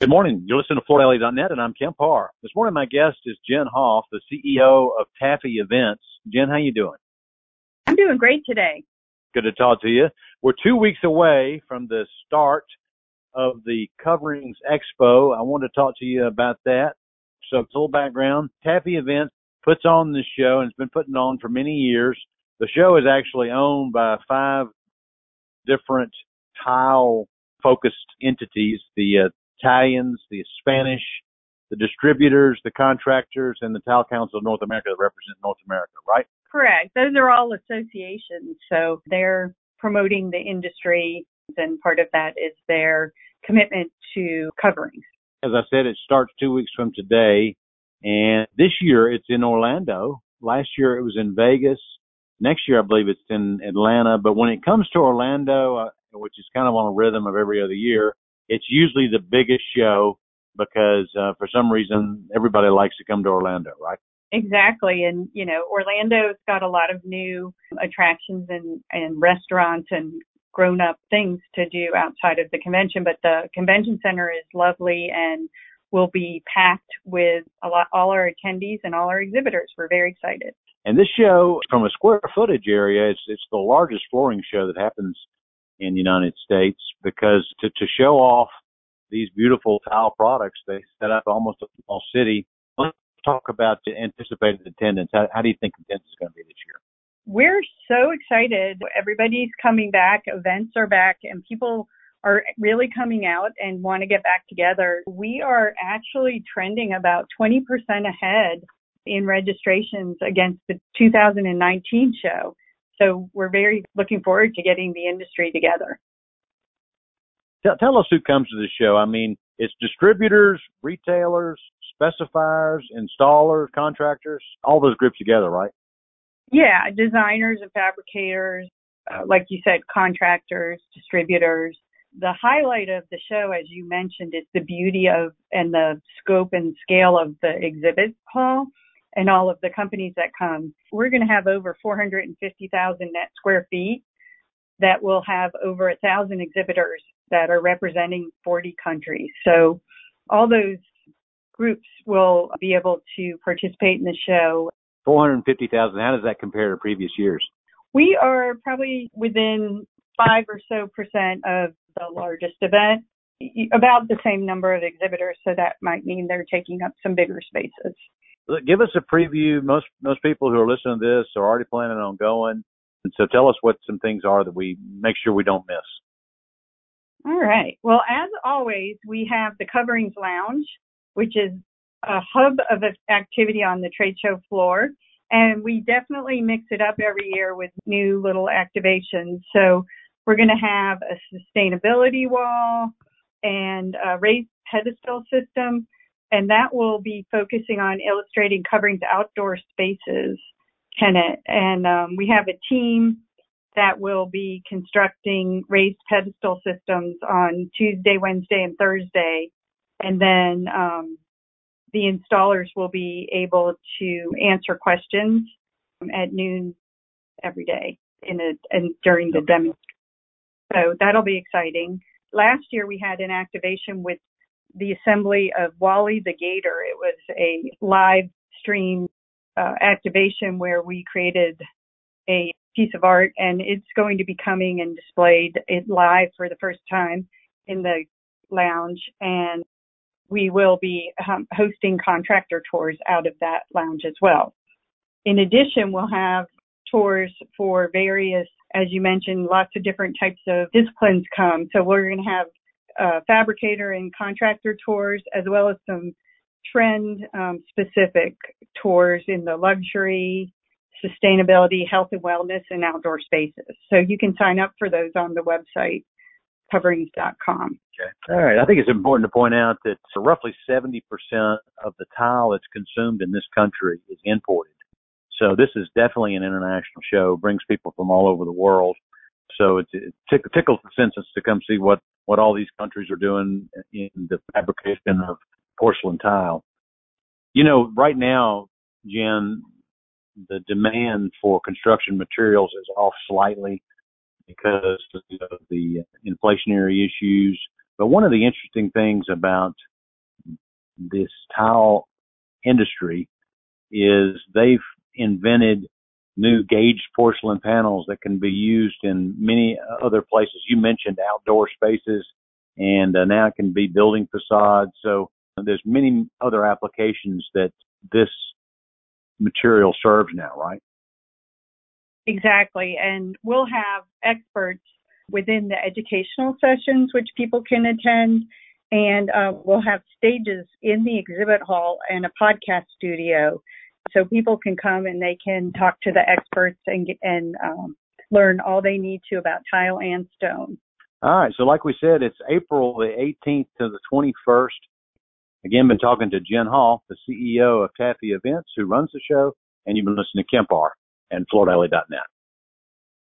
Good morning. You're listening to FloorDaily.net, and I'm Kemp Harr. This morning, my guest is Jenn Hoff, the CEO of Taffy Events. Jenn, how you doing? I'm doing great today. Good to talk to you. We're two weeks away from the start of the Coverings Expo. I want to talk to you about that. So, a little background. Taffy Events puts on this show and it's been putting on for many years. The show is actually owned by five different tile focused entities. The uh, Italians, the Spanish, the distributors, the contractors, and the Tile Council of North America that represent North America, right? Correct. Those are all associations. So they're promoting the industry, and part of that is their commitment to coverings. As I said, it starts two weeks from today. And this year it's in Orlando. Last year it was in Vegas. Next year I believe it's in Atlanta. But when it comes to Orlando, uh, which is kind of on a rhythm of every other year, it's usually the biggest show because uh, for some reason everybody likes to come to Orlando, right? Exactly. And, you know, Orlando's got a lot of new attractions and, and restaurants and grown up things to do outside of the convention, but the convention center is lovely and will be packed with a lot, all our attendees and all our exhibitors. We're very excited. And this show, from a square footage area, it's, it's the largest flooring show that happens in the United States because to, to show off these beautiful tile products, they set up almost a small city. Let's talk about the anticipated attendance. How, how do you think attendance is going to be this year? We're so excited. Everybody's coming back. Events are back and people are really coming out and want to get back together. We are actually trending about 20% ahead in registrations against the 2019 show. So we're very looking forward to getting the industry together. Tell, tell us who comes to the show. I mean, it's distributors, retailers, specifiers, installers, contractors, all those groups together, right? Yeah, designers and fabricators, uh, like you said, contractors, distributors. The highlight of the show, as you mentioned, is the beauty of and the scope and scale of the exhibit hall and all of the companies that come. We're going to have over 450,000 net square feet that will have over a thousand exhibitors that are representing 40 countries. So all those groups will be able to participate in the show. 450,000. How does that compare to previous years? We are probably within five or so percent of the largest event, about the same number of exhibitors. So that might mean they're taking up some bigger spaces give us a preview. Most most people who are listening to this are already planning on going, and so tell us what some things are that we make sure we don't miss. All right. Well, as always, we have the Coverings Lounge, which is a hub of activity on the trade show floor. And we definitely mix it up every year with new little activations. So we're going to have a sustainability wall and a raised pedestal system and that will be focusing on illustrating coverings outdoor spaces tenant. And um, we have a team that will be constructing raised pedestal systems on Tuesday, Wednesday, and Thursday. And then um, the installers will be able to answer questions at noon every day in a, and during the demonstration. So that'll be exciting. Last year we had an activation with the assembly of Wally the Gator. It was a live stream uh, activation where we created a piece of art and it's going to be coming and displayed live for the first time in the lounge and we will be um, hosting contractor tours out of that lounge as well. In addition, we'll have tours for various, as you mentioned, lots of different types of disciplines come. So we're going to have uh, fabricator and contractor tours, as well as some trend um, specific tours in the luxury, sustainability, health and wellness, and outdoor spaces. So you can sign up for those on the website coverings.com. Okay. All right. I think it's important to point out that roughly 70% of the tile that's consumed in this country is imported. So this is definitely an international show, brings people from all over the world. So it, it tickles the senses to come see what what all these countries are doing in the fabrication of porcelain tile. You know, right now, Jenn, the demand for construction materials is off slightly because of the inflationary issues. But one of the interesting things about this tile industry is they've invented new gauged porcelain panels that can be used in many other places. You mentioned outdoor spaces, and uh, now it can be building facades. So there's many other applications that this material serves now, right? Exactly. And we'll have experts within the educational sessions, which people can attend. And uh, we'll have stages in the exhibit hall and a podcast studio. So people can come and they can talk to the experts and, and um, learn all they need to about tile and stone. All right. So, like we said, it's April the 18th to the 21st. Again, been talking to Jenn Hoff, the CEO of Taffy Events, who runs the show, and you've been listening to Kemp and FloorDaily.net.